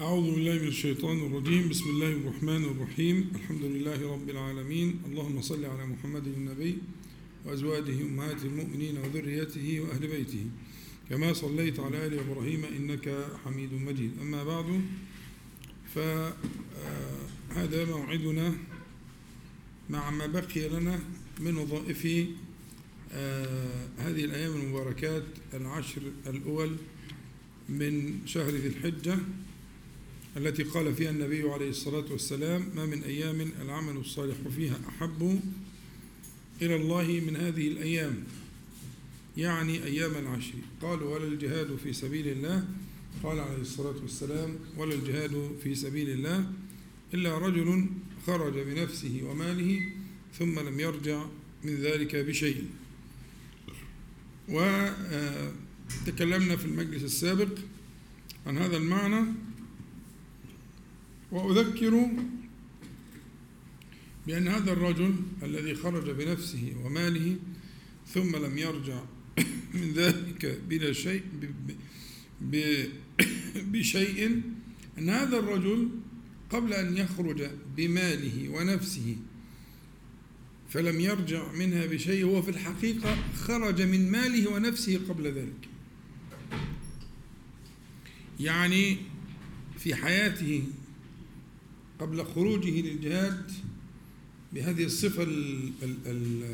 أعوذ بالله من الشيطان الرجيم. بسم الله الرحمن الرحيم. الحمد لله رب العالمين. اللهم صل على محمد النبي وأزواجه أمهات المؤمنين وذريته وأهل بيته. كما صليت على آل إبراهيم إنك حميد مجيد. أما بعد فهذا موعدنا مع ما بقي لنا من وظائف هذه الأيام المباركات العشر الأول من شهر ذي الحجة. التي قال فيها النبي عليه الصلاة والسلام ما من أيام العمل الصالح فيها أحب إلى الله من هذه الأيام. يعني أيام العشر. قالوا ولا الجهاد في سبيل الله. قال عليه الصلاة والسلام ولا الجهاد في سبيل الله إلا رجل خرج بنفسه وماله ثم لم يرجع من ذلك بشيء. وتكلمنا في المجلس السابق عن هذا المعنى. وأذكر بأن هذا الرجل الذي خرج بنفسه وماله ثم لم يرجع من ذلك بلا شيء بشيء أن هذا الرجل قبل أن يخرج بماله ونفسه فلم يرجع منها بشيء هو في الحقيقة خرج من ماله ونفسه قبل ذلك. يعني في حياته قبل خروجه للجهاد بهذه الصفة ال ال ال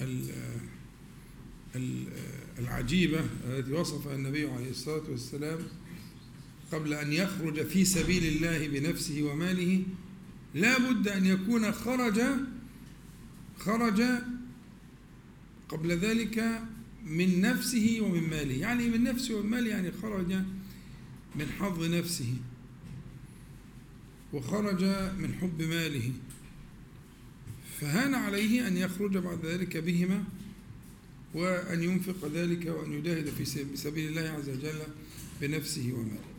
ال ال العجيبة التي وصفها النبي عليه الصلاة والسلام قبل أن يخرج في سبيل الله بنفسه وماله لا بد أن يكون خرج خرج قبل ذلك من نفسه ومن ماله. يعني من نفسه ومن ماله يعني خرج من حظ نفسه. وخرج من حب ماله. فهان عليه أن يخرج بعد ذلك بهما وأن ينفق ذلك وأن يجاهد في سبيل الله عز وجل بنفسه وماله.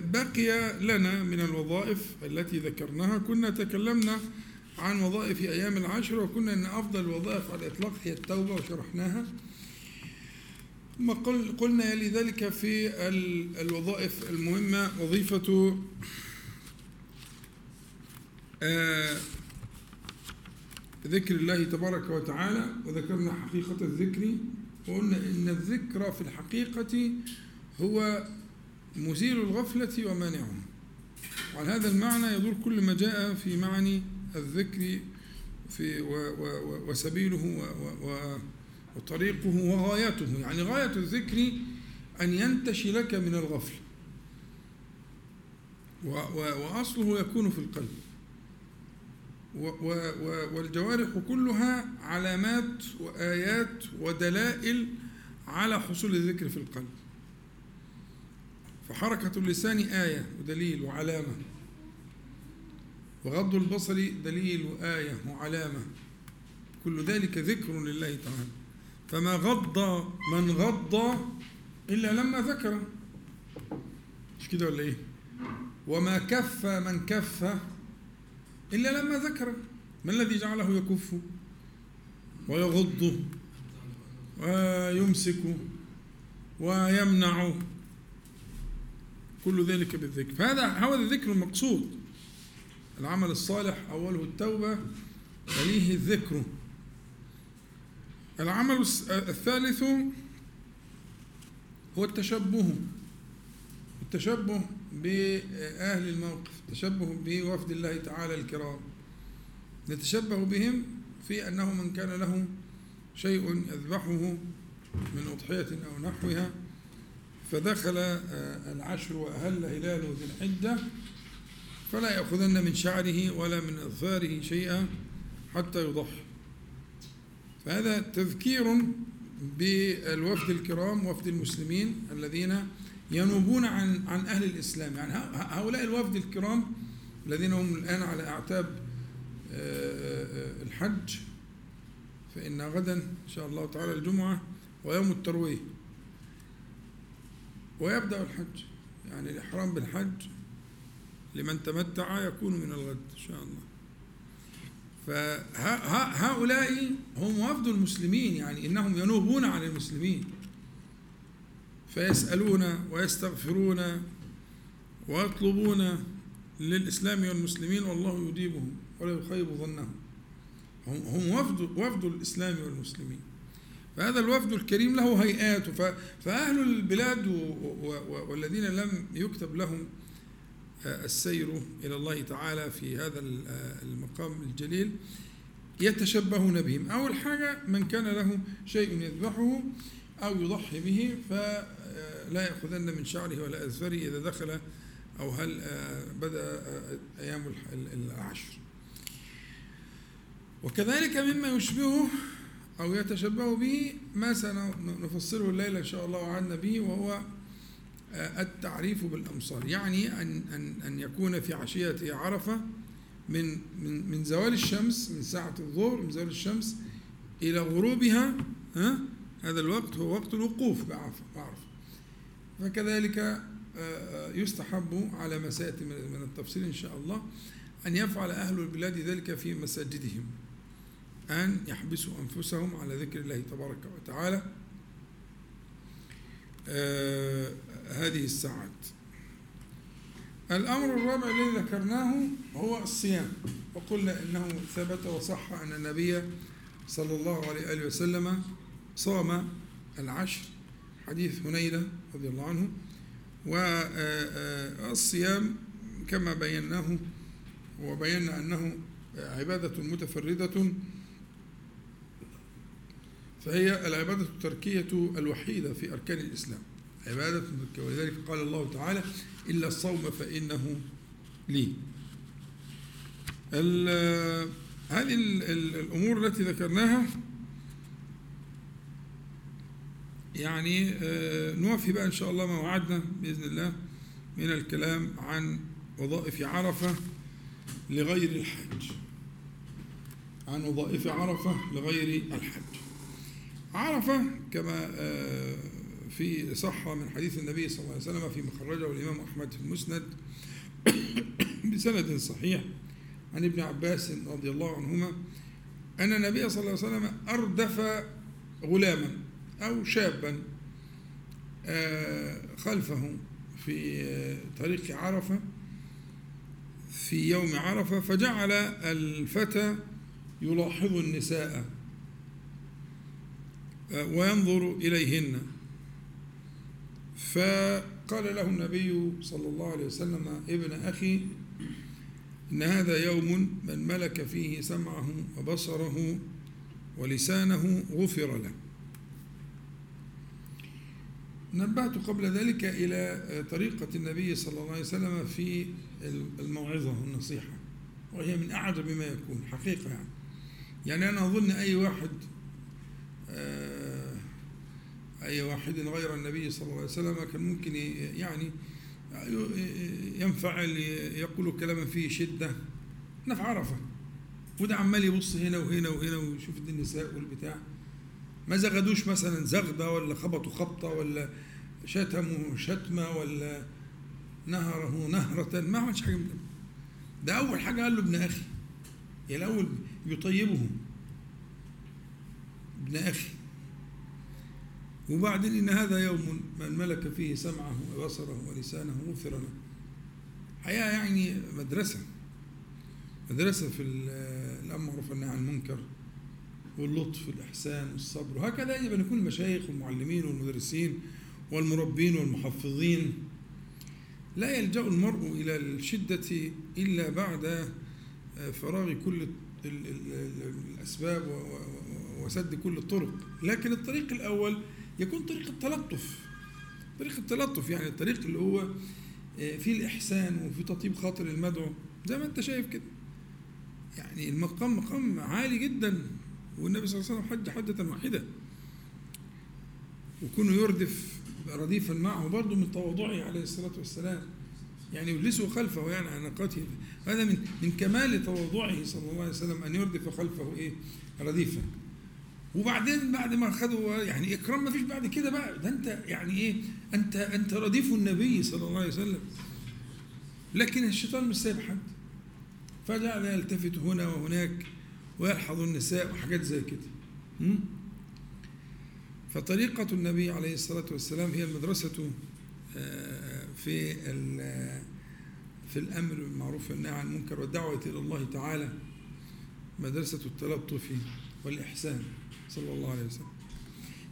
بقي لنا من الوظائف التي ذكرناها. كنا تكلمنا عن وظائف أيام العشر وكنا أن أفضل الوظائف على الإطلاق هي التوبة وشرحناها. ثم قلنا يلي ذلك في الوظائف المهمة وظيفة ذكر الله تبارك وتعالى وذكرنا حقيقة الذكر وقلنا إن الذكر في الحقيقة هو مزيل الغفلة ومانعه وعلى هذا المعنى يدور كل ما جاء في معنى الذكر في و و وسبيله و وطريقه وغايته يعني غاية الذكر أن ينتشي لك من الغفل. وأصله يكون في القلب. والجوارح كلها علامات وآيات ودلائل على حصول الذكر في القلب. فحركة اللسان آية ودليل وعلامة وغض البصر دليل وآية وعلامة. كل ذلك ذكر لله تعالى. فما غض من غض إلا لما ذكر. مش كده ولا إيه؟ وما كف من كف إلا لما ذكر ما الذي جعله يكف ويغض ويمسك ويمنع كل ذلك بالذكر. فهذا هو الذكر المقصود. العمل الصالح أوله التوبة يليه الذكر. العمل الثالث هو التشبه. التشبه بأهل الموقف التشبه بوفد الله تعالى الكرام. نتشبه بهم في أنه من كان له شيء يذبحه من أضحية أو نحوها فدخل العشر وأهل هلال ذي الحجة فلا يأخذن من شعره ولا من أظفاره شيئا حتى يضحي. فهذا تذكير بالوفد الكرام وفد المسلمين الذين ينوبون عن عن أهل الإسلام. يعني هؤلاء الوفد الكرام الذين هم الآن على أعتاب الحج فإن غدا إن شاء الله تعالى الجمعة ويوم التروية ويبدأ الحج. يعني الإحرام بالحج لمن تمتع يكون من الغد إن شاء الله. فهؤلاء هم وفد المسلمين. يعني إنهم ينوبون عن المسلمين. فيسألون ويستغفرون ويطلبون للإسلام والمسلمين والله يجيبهم ولا يخيب ظنهم. هم هم وفد وفد الإسلام والمسلمين. فهذا الوفد الكريم له هيئات. فأهل البلاد والذين لم يكتب لهم السير إلى الله تعالى في هذا المقام الجليل يتشبهون بهم. أول حاجة من كان له شيء يذبحه أو يضحي به فلا يأخذن من شعره ولا أذفره إذا دخل أو هل بدأ أيام العشر. وكذلك مما يشبهه أو يتشبه به ما سنفصله الليلة إن شاء الله عنا به وهو التعريف بالأمصار. يعني أن أن أن يكون في عشية عرفة من من من زوال الشمس من ساعة الظهر من زوال الشمس إلى غروبها ها؟ هذا الوقت هو وقت الوقوف بعرفة فكذلك يستحب على ما سيأتي من التفصيل إن شاء الله أن يفعل أهل البلاد ذلك في مساجدهم أن يحبسوا أنفسهم على ذكر الله تبارك وتعالى. آه هذه الساعات. الأمر الرابع الذي ذكرناه هو الصيام. وقلنا إنه ثبت وصح أن النبي صلى الله عليه وسلم صام العشر حديث هنيدة رضي الله عنه والصيام كما بيناه وبينا أنه عبادة متفردة فهي العبادة التركية الوحيدة في أركان الإسلام. عبادة تركية ولذلك قال الله تعالى إلا الصوم فإنه لي. هذه الأمور التي ذكرناها يعني آه، نوفي بقى إن شاء الله ما وعدنا بإذن الله من الكلام عن وظائف عرفة لغير الحج. عن وظائف عرفة لغير الحج. عرفة كما آه، في صحة من حديث النبي صلى الله عليه وسلم في مخرجه الإمام أحمد في المسند بسند صحيح عن ابن عباس رضي الله عنهما أن النبي صلى الله عليه وسلم أردف غلاما. أو شابا آه، خلفه في آه، طريق عرفة في يوم عرفة فجعل الفتى يلاحظ النساء وينظر إليهن. فقال له النبي صلى الله عليه وسلم ابن أخي إن هذا يوم من ملك فيه سمعه وبصره ولسانه غفر له. نبهت قبل ذلك إلى طريقة النبي صلى الله عليه وسلم في الموعظة والنصيحة وهي من أعجب ما يكون حقيقة يعني. يعني أنا أظن أي واحد آه، أي واحد غير النبي صلى الله عليه وسلم كان ممكن يعني ينفعل يقول كلاما فيه شدة. في عرفة. وده عمال يبص هنا وهنا وهنا ويشوف النساء والبتاع. ما زغدوش مثلا زغدة ولا خبطوا خبطة ولا شتموا شتمة ولا نهره نهرة. ما عملش حاجة من ده. ده أول حاجة قال له ابن أخي. يعني الأول يطيبهم. ابن أخي. وبعدين إن هذا يوم من ملك فيه سمعه وبصره ولسانه غفر له حياة يعني مدرسة. مدرسة في الأمر والنهي عن المنكر. واللطف والإحسان والصبر. وهكذا يجب أن يكون المشايخ والمعلمين والمدرسين والمربين والمحفظين. لا يلجأ المرء إلى الشدة إلا بعد فراغ كل الأسباب وسد كل الطرق. لكن الطريق الأول يكون طريق التلطف. طريق التلطف يعني الطريق اللي هو آه، فيه الإحسان وفي تطيب خاطر المدعو. زي ما أنت شايف كده. يعني المقام مقام عالي جدا. والنبي صلى الله عليه وسلم حج حجة واحدة. وكونه يردف رديفا معه برضه من تواضعه عليه الصلاة والسلام. يعني يجلسه خلفه يعني على ناقته هذا من من كمال تواضعه صلى الله عليه وسلم أن يردف خلفه إيه؟ رديفا. وبعدين بعد ما خدوا يعني إكرام ما فيش بعد كده بقى. ده أنت يعني إيه؟ انت أنت رديف النبي صلى الله عليه وسلم. لكن الشيطان مش سايب حد. فجعل يلتفت هنا وهناك. ويلحظ النساء وحاجات زي كده. فطريقة النبي عليه الصلاة والسلام هي المدرسة آه، في في الأمر بالمعروف والنهي عن المنكر والدعوة إلى الله تعالى مدرسة التلطف والإحسان صلى الله عليه وسلم.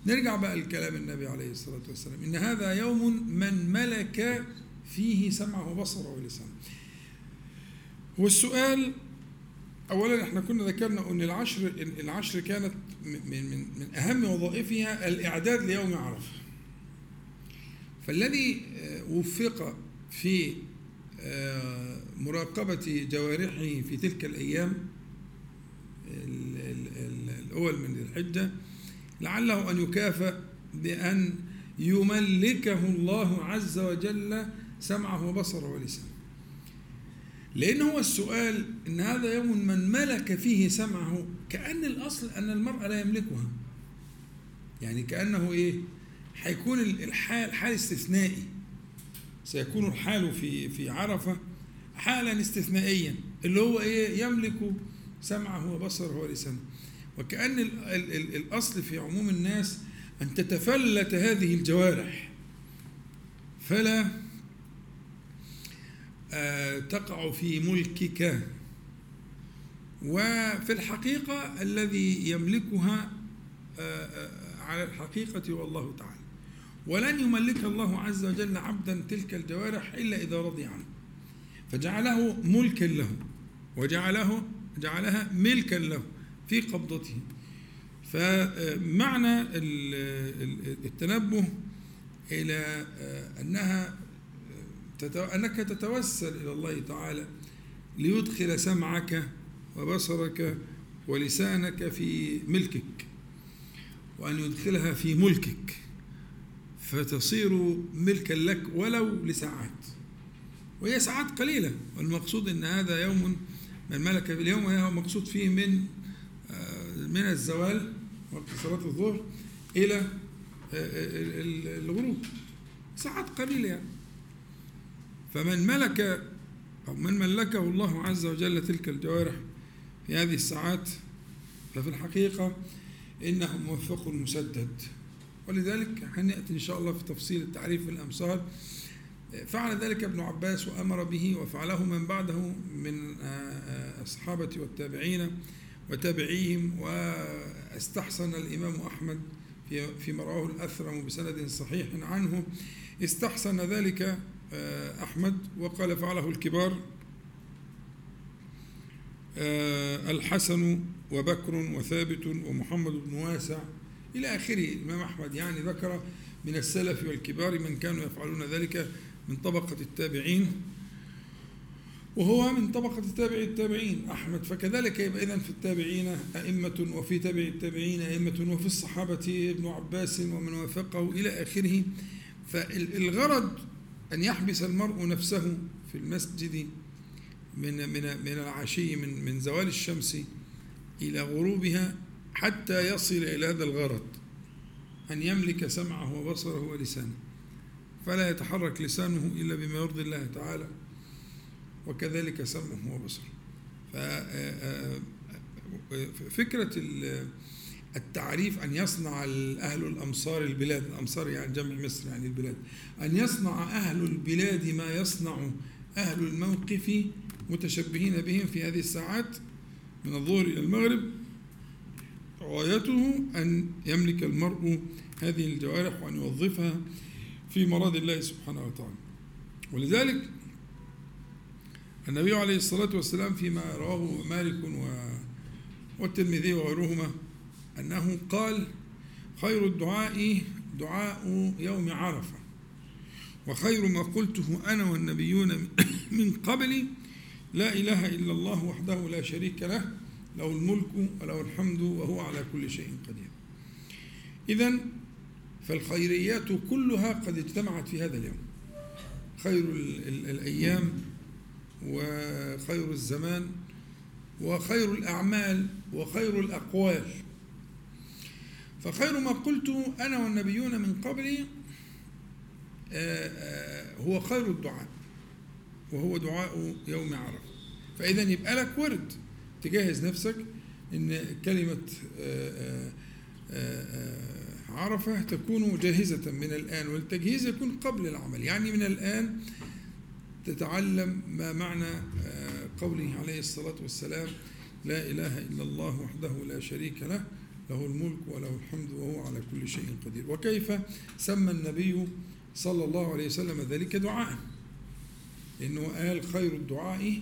نرجع بقى لكلام النبي عليه الصلاة والسلام. إن هذا يوم من ملك فيه سمعه وبصره ولسانه. والسؤال اولا إحنا كنا ذكرنا أن العشر العشر كانت من من من أهم وظائفها الإعداد ليوم عرفة. فالذي وفق في مراقبة جوارحه في تلك الأيام الأول من الحجة لعله أن يكافأ بأن يملكه الله عز وجل سمعه وبصره ولسانه. لأن هو السؤال إن هذا يوم من ملك فيه سمعه كأن الأصل أن المرء لا يملكها. يعني كأنه إيه؟ هيكون الحال حال استثنائي. سيكون الحال في في عرفة حالا استثنائيا. اللي هو إيه؟ يملك سمعه وبصره ولسانه. وكأن ال ال ال الأصل في عموم الناس أن تتفلت هذه الجوارح. فلا تقع في ملكك. وفي الحقيقة الذي يملكها على الحقيقة والله تعالى. ولن يملك الله عز وجل عبدا تلك الجوارح إلا إذا رضي عنه. فجعله ملكا له وجعله جعلها ملكا له في قبضته. فمعنى التنبه إلى أنها أنك تتوسل إلى الله تعالى ليدخل سمعك وبصرك ولسانك في ملكك وأن يدخلها في ملكك فتصير ملكا لك ولو لساعات. وهي ساعات قليلة والمقصود أن هذا يوم من ملك اليوم هو مقصود فيه من من الزوال وقت صلاة الظهر إلى الغروب. ساعات قليلة يعني. فمن ملك أو من ملكه الله عز وجل تلك الجوارح في هذه الساعات ففي الحقيقة إنه موفق مسدد. ولذلك هنأتي إن شاء الله في تفصيل التعريف بالأمثال فعل ذلك ابن عباس وأمر به وفعله من بعده من الصحابة والتابعين وتابعيهم واستحسن الإمام أحمد في فيما رواه الأثرم بسند صحيح عنه. استحسن ذلك أحمد وقال فعله الكبار الحسن وبكر وثابت ومحمد بن واسع إلى آخره. الإمام أحمد يعني ذكر من السلف والكبار من كانوا يفعلون ذلك من طبقة التابعين وهو من طبقة تابع التابعين. أحمد فكذلك يبقى إذن في التابعين أئمة وفي تابع التابعين أئمة وفي الصحابة ابن عباس ومن وافقه إلى آخره. فالغرض أن يحبس المرء نفسه في المسجد من من من العشي من من زوال الشمس إلى غروبها حتى يصل إلى هذا الغرض أن يملك سمعه وبصره ولسانه. فلا يتحرك لسانه إلا بما يرضي الله تعالى وكذلك سمعه وبصره. ففكرة التعريف أن يصنع أهل الأمصار البلاد الأمصار يعني جمع مصر يعني البلاد أن يصنع أهل البلاد ما يصنع أهل الموقف متشبهين بهم في هذه الساعات من الظهر إلى المغرب. غايته أن يملك المرء هذه الجوارح وأن يوظفها في مراد الله سبحانه وتعالى. ولذلك النبي عليه الصلاة والسلام فيما رواه مالك والترمذي وغيرهما أنه قال خير الدعاء دعاء يوم عرفة وخير ما قلته أنا والنبيون من قبلي لا إله إلا الله وحده لا شريك له له الملك وله الحمد وهو على كل شيء قدير. إذا فالخيريات كلها قد اجتمعت في هذا اليوم. خير الأيام وخير الزمان وخير الأعمال وخير الأقوال. فخير ما قلت أنا والنبيون من قبلي هو خير الدعاء وهو دعاء يوم عرفة. فإذا يبقى لك ورد تجهز نفسك إن كلمة عرفة تكون جاهزة من الآن والتجهيز يكون قبل العمل. يعني من الآن تتعلم ما معنى آه، قوله عليه الصلاة والسلام لا إله إلا الله وحده لا شريك له له الملك وله الحمد وهو على كل شيء قدير. وكيف سمى النبي صلى الله عليه وسلم ذلك دعاء؟ لأنه قال خير الدعاء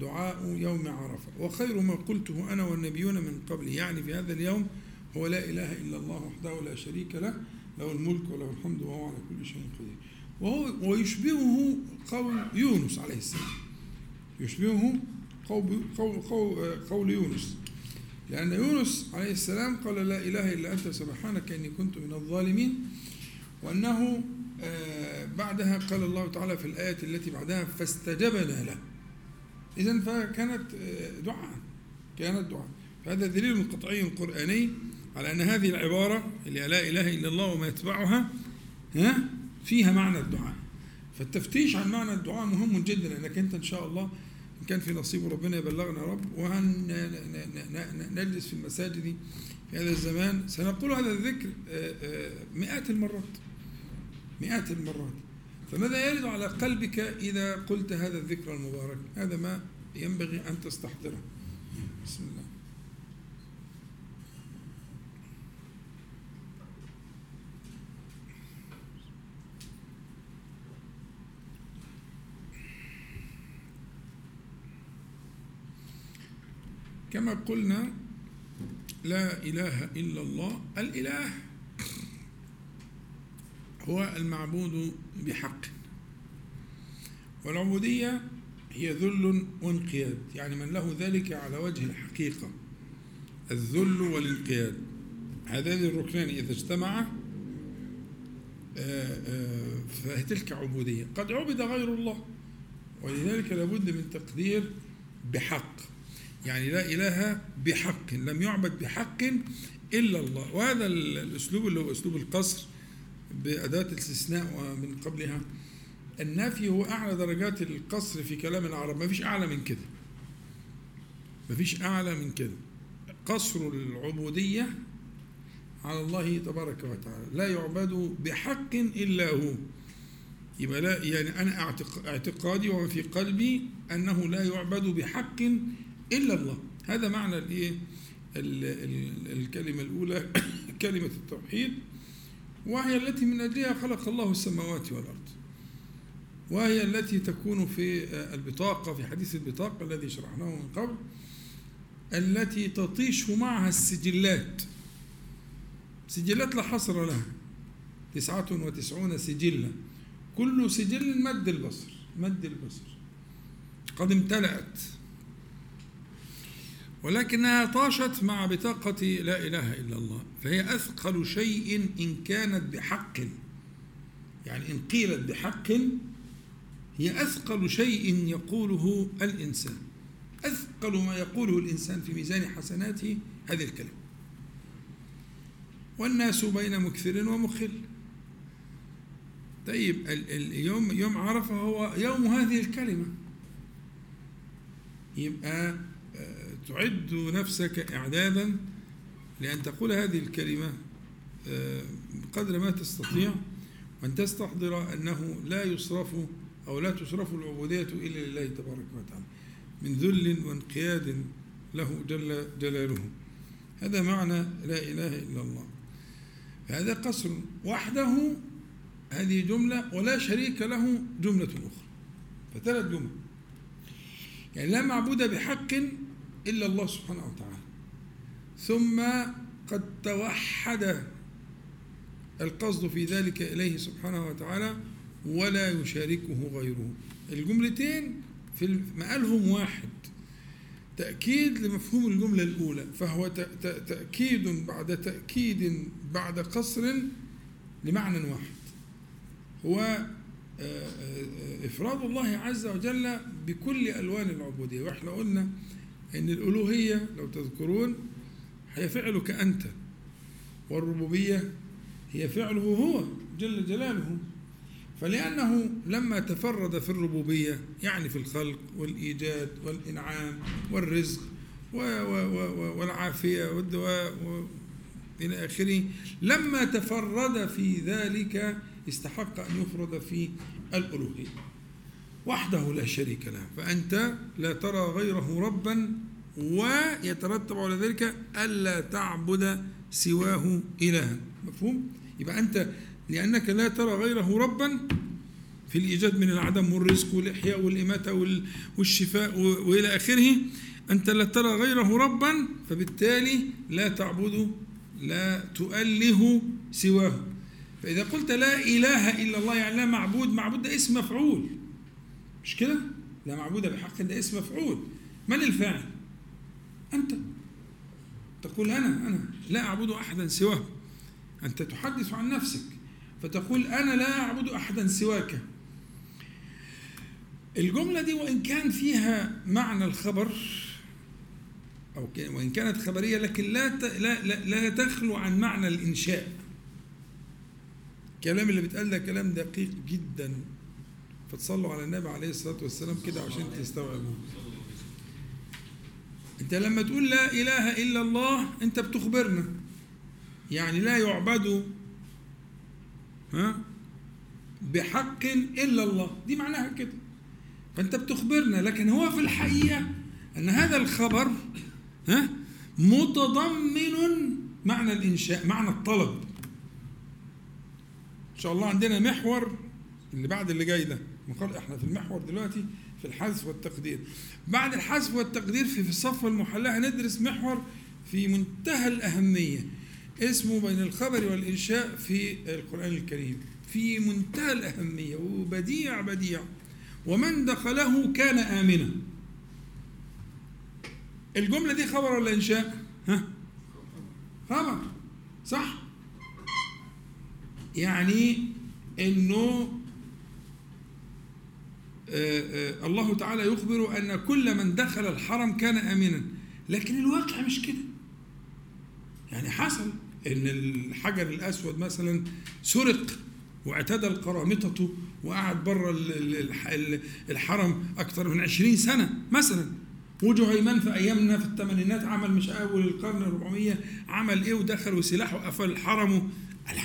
دعاء يوم عرفة وخير ما قلته أنا والنبيون من قبلي يعني في هذا اليوم هو لا إله إلا الله وحده لا شريك له له الملك وله الحمد وهو على كل شيء قدير. وهو ويشبهه قول يونس عليه السلام يشبهه قول, قول, قول, قول يونس. لأن يونس عليه السلام قال لا إله إلا أنت سبحانك إني كنت من الظالمين. وأنه آه، بعدها قال الله تعالى في الآية التي بعدها فاستجبنا له. إذا فكانت آه، دعاء كانت دعاء. فهذا دليل قطعي قرآني على أن هذه العبارة اللي لا إله إلا الله وما يتبعها ها فيها معنى الدعاء. فالتفتيش عن معنى الدعاء مهم جدا لأنك أنت إن شاء الله إن كان في نصيب ربنا يبلغنا رب وهنجلس في المساجد في هذا الزمان. سنقول هذا الذكر آه، آه، مئات المرات مئات المرات. فماذا يرد على قلبك إذا قلت هذا الذكر المبارك؟ هذا ما ينبغي أن تستحضره. بسم الله. كما قلنا لا إله إلا الله الإله هو المعبود بحق. والعبودية هي ذل وانقياد يعني من له ذلك على وجه الحقيقة الذل والانقياد. هذان الركنان إذا اجتمعا آه، آه، فتلك عبودية. قد عبد غير الله ولذلك لابد من تقدير بحق. يعني لا إله بحق لم يعبد بحق إلا الله. وهذا الأسلوب اللي هو أسلوب القصر بأداة الاستثناء ومن قبلها. النفي هو أعلى درجات القصر في كلام العرب. ما فيش أعلى من كده. ما فيش أعلى من كده. قصر العبودية على الله تبارك وتعالى. لا يعبد بحق إلا هو. يبقى لا يعني أنا اعتقادي وما في قلبي أنه لا يعبد بحق إلا الله. هذا معنى الإيه؟ الكلمة الأولى كلمة التوحيد وهي التي من أجلها خلق الله السماوات والأرض. وهي التي تكون في البطاقة في حديث البطاقة الذي شرحناه من قبل التي تطيش معها السجلات. سجلات لا حصر لها. تسعة وتسعون سجلا كل سجل مد البصر مد البصر. قد امتلأت. ولكنها طاشت مع بطاقة لا إله إلا الله فهي أثقل شيء إن كانت بحق. يعني إن قيلت بحق هي أثقل شيء يقوله الإنسان. أثقل ما يقوله الإنسان في ميزان حسناته هذه الكلمة والناس بين مكثر ومخل. طيب اليوم يوم عرفة هو يوم هذه الكلمة. يبقى تعد نفسك إعدادا لأن تقول هذه الكلمة بقدر ما تستطيع وأن تستحضر أنه لا يصرف أو لا تصرف العبودية إلا لله تبارك وتعالى من ذل وانقياد له جل جلاله. هذا معنى لا إله إلا الله. هذا قصر وحده هذه جملة ولا شريك له جملة أخرى. فثلاث جمل يعني لا معبود بحق إلا الله سبحانه وتعالى. ثم قد توحد القصد في ذلك إليه سبحانه وتعالى ولا يشاركه غيره. الجملتين في مقالهم واحد. تأكيد لمفهوم الجملة الأولى فهو تأكيد بعد تأكيد بعد قصر لمعنى واحد. هو آه، آه، إفراد الله عز وجل بكل ألوان العبودية. وإحنا قلنا إن الألوهية لو تذكرون هي فعلك أنت والربوبية هي فعله هو جل جلاله. فلأنه لما تفرد في الربوبية يعني في الخلق والإيجاد والإنعام والرزق والعافية والدواء إلى آخره لما تفرد في ذلك استحق أن يفرد في الألوهية. وحده لا شريك له فأنت لا ترى غيره ربا ويترتب على ذلك ألا تعبد سواه إلها. مفهوم؟ يبقى أنت لأنك لا ترى غيره ربا في الإيجاد من العدم والرزق والإحياء والإماتة والشفاء وإلى آخره أنت لا ترى غيره ربا فبالتالي لا تعبده لا تؤله سواه. فإذا قلت لا إله إلا الله يعني لا معبود معبود ده اسم مفعول. مش كده؟ لا معبود بحق ده اسم مفعول. من الفاعل؟ أنت. تقول أنا أنا. لا أعبد أحدا سواه أنت تحدث عن نفسك. فتقول أنا لا أعبد أحدا سواك. الجملة دي وإن كان فيها معنى الخبر أو وإن كانت خبرية لكن لا لا لا, لا تخلو عن معنى الإنشاء. الكلام اللي بيتقال ده كلام دقيق جدا. فتصلوا على النبي عليه الصلاة والسلام كده عشان تستوعبوه أنت لما تقول لا إله إلا الله أنت بتخبرنا. يعني لا يعبد ها بحق إلا الله. دي معناها كده. فأنت بتخبرنا. لكن هو في الحقيقة أن هذا الخبر ها متضمن معنى الإنشاء معنى الطلب. إن شاء الله عندنا محور اللي بعد اللي جاي ده. إحنا في المحور دلوقتي في الحذف والتقدير بعد الحذف والتقدير في الصفة المحلى هندرس محور في منتهى الأهمية اسمه بين الخبر والإنشاء في القرآن الكريم في منتهى الأهمية وبديع بديع ومن دخله كان آمنا الجملة دي خبر ولا إنشاء؟ ها؟ خبر صح؟ يعني إنه الله تعالى يخبر أن كل من دخل الحرم كان آمنا. لكن الواقع مش كده. يعني حصل إن الحجر الأسود مثلا سرق واعتدى القرامطة وقعد بره الحرم أكثر من عشرين سنة مثلا. وجهيمان في أيامنا في الثمانينات عمل مش أول القرن الربعمية عمل إيه ودخل وسلاحه قفل الحرم. ألا.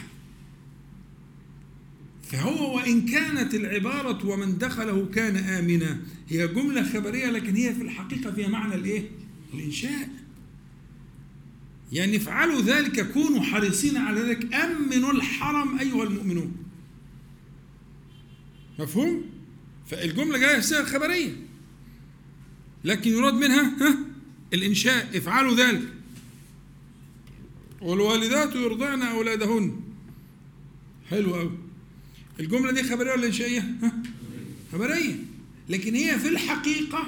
فهو وإن كانت العبارة ومن دخله كان آمنا. هي جملة خبرية لكن هي في الحقيقة فيها معنى الإيه؟ الإنشاء. يعني افعلوا ذلك كونوا حريصين على ذلك. أمنوا الحرم أيها المؤمنون. مفهوم؟ فالجملة جاية صيغة خبرية. لكن يراد منها ها؟ الإنشاء. افعلوا ذلك. والوالدات يرضعن أولادهن. حلو أوي. الجملة دي خبرية ولا إنشائية؟ خبرية. لكن هي في الحقيقة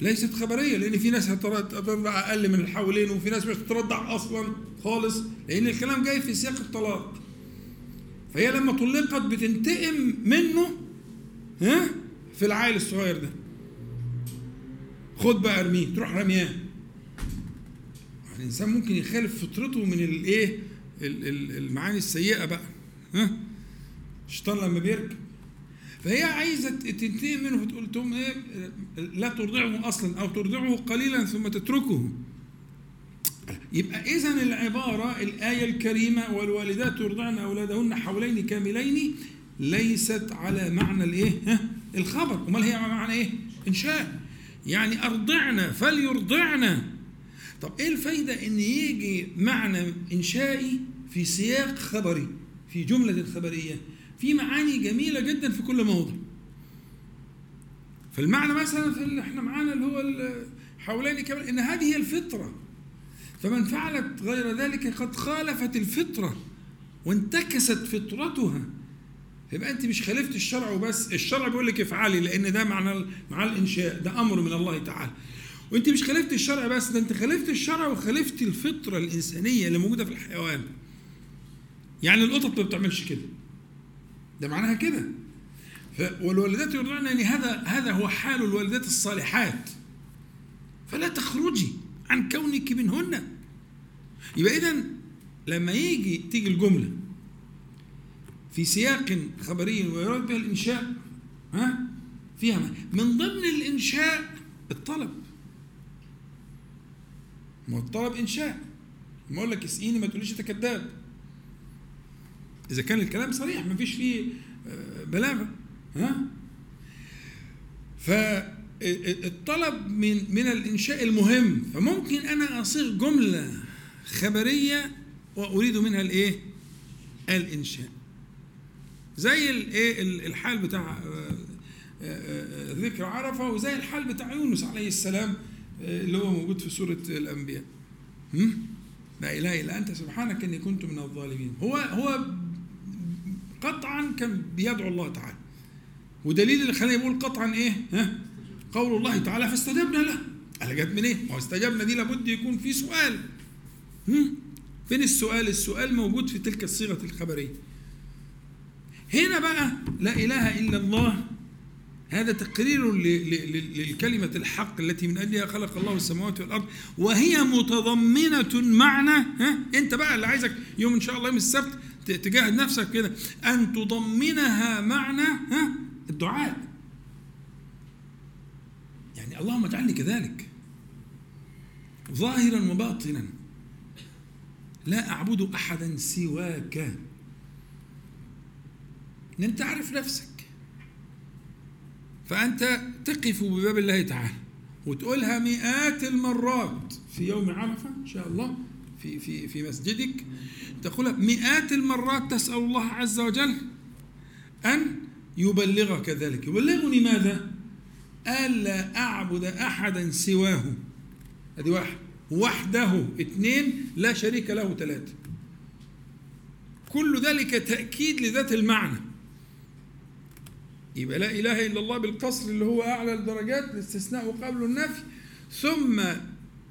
ليست خبرية لأن في ناس هترضع أقل من الحولين وفي ناس مش هترضع أصلا خالص لأن الكلام جاي في سياق الطلاق. فهي لما طلقت بتنتقم منه ها؟ في العائل الصغير ده. خد بقى ارميه تروح رمياه الإنسان ممكن يخالف فطرته من الإيه؟ المعاني السيئة بقى. ها؟ الشيطان لما بيركب. فهي عايزة تنتهي منه فتقول لهم إيه؟ لا ترضعه أصلا أو ترضعه قليلا ثم تتركه. يبقى اذا العبارة الآية الكريمة والوالدات يرضعن أولادهن حولين كاملين ليست على معنى الإيه؟ الخبر. أمال هي معنى إيه؟ إنشاء. يعني ارضعنا فليرضعنا طب إيه الفايدة إن يجي معنى إنشائي في سياق خبري؟ في جملة خبرية في معاني جميلة جدا في كل موضع. فالمعنى مثلا في اللي إحنا معانا اللي هو حولين كمان إن هذه هي الفطرة. فمن فعلت غير ذلك قد خالفت الفطرة وانتكست فطرتها. يبقى أنت مش خالفت الشرع وبس. الشرع بيقول لك افعلي لأن ده معنى مع الإنشاء ده أمر من الله تعالى. وأنت مش خالفت الشرع بس ده أنت خالفت الشرع وخالفت الفطرة الإنسانية اللي موجودة في الحيوان. يعني القطط ما بتعملش كده. ده معناها كده. والوالدات يرضعن يعني هذا هذا هو حال الوالدات الصالحات. فلا تخرجي عن كونك منهن. يبقى اذا لما يجي تيجي الجملة في سياق خبري ويراد بها الإنشاء ها فيها من ضمن الإنشاء الطلب. ما الطلب إنشاء. ما أقول لك اسقيني ما تقوليش أنت كذاب. إذا كان الكلام صريح ما فيش فيه آه، بلاغة. ها؟ فالطلب من من الإنشاء المهم فممكن أنا أصيغ جملة خبرية وأريد منها الإيه؟ الإنشاء. زي الايه الحال بتاع ذكر عرفة وزي الحال بتاع يونس عليه السلام اللي هو موجود في سورة الأنبياء. لا إله إلا أنت سبحانك إني كنت من الظالمين. هو هو قطعا كان بيدعو الله تعالى. ودليل اللي خلاني يقول قطعا إيه؟ ها؟ قول الله تعالى فاستجبنا له. قال جت من إيه ما هو استجبنا دي لابد يكون في سؤال. هم؟ فين السؤال؟ السؤال موجود في تلك الصيغة الخبرية. هنا بقى لا إله إلا الله. هذا تقرير للكلمة الحق التي من أجلها خلق الله السماوات والأرض وهي متضمنة معنى. ها؟ أنت بقى اللي عايزك يوم إن شاء الله يوم السبت تجاهد نفسك كده أن تضمنها معنى ها الدعاء. يعني اللهم اجعلني كذلك. ظاهرا وباطنا. لا أعبد أحدا سواك. أنت عارف نفسك. فأنت تقف بباب الله تعالى وتقولها مئات المرات في يوم عرفة إن شاء الله في في في مسجدك. تقولها مئات المرات تسأل الله عز وجل أن يبلغك ذلك. يبلغني ماذا؟ ألا أعبد أحدا سواه. ادي واحد. وحده. اثنين لا شريك له. ثلاثة كل ذلك تأكيد لذات المعنى. يبقى لا إله إلا الله بالقصر اللي هو أعلى الدرجات الاستثناء وقبل النفي. ثم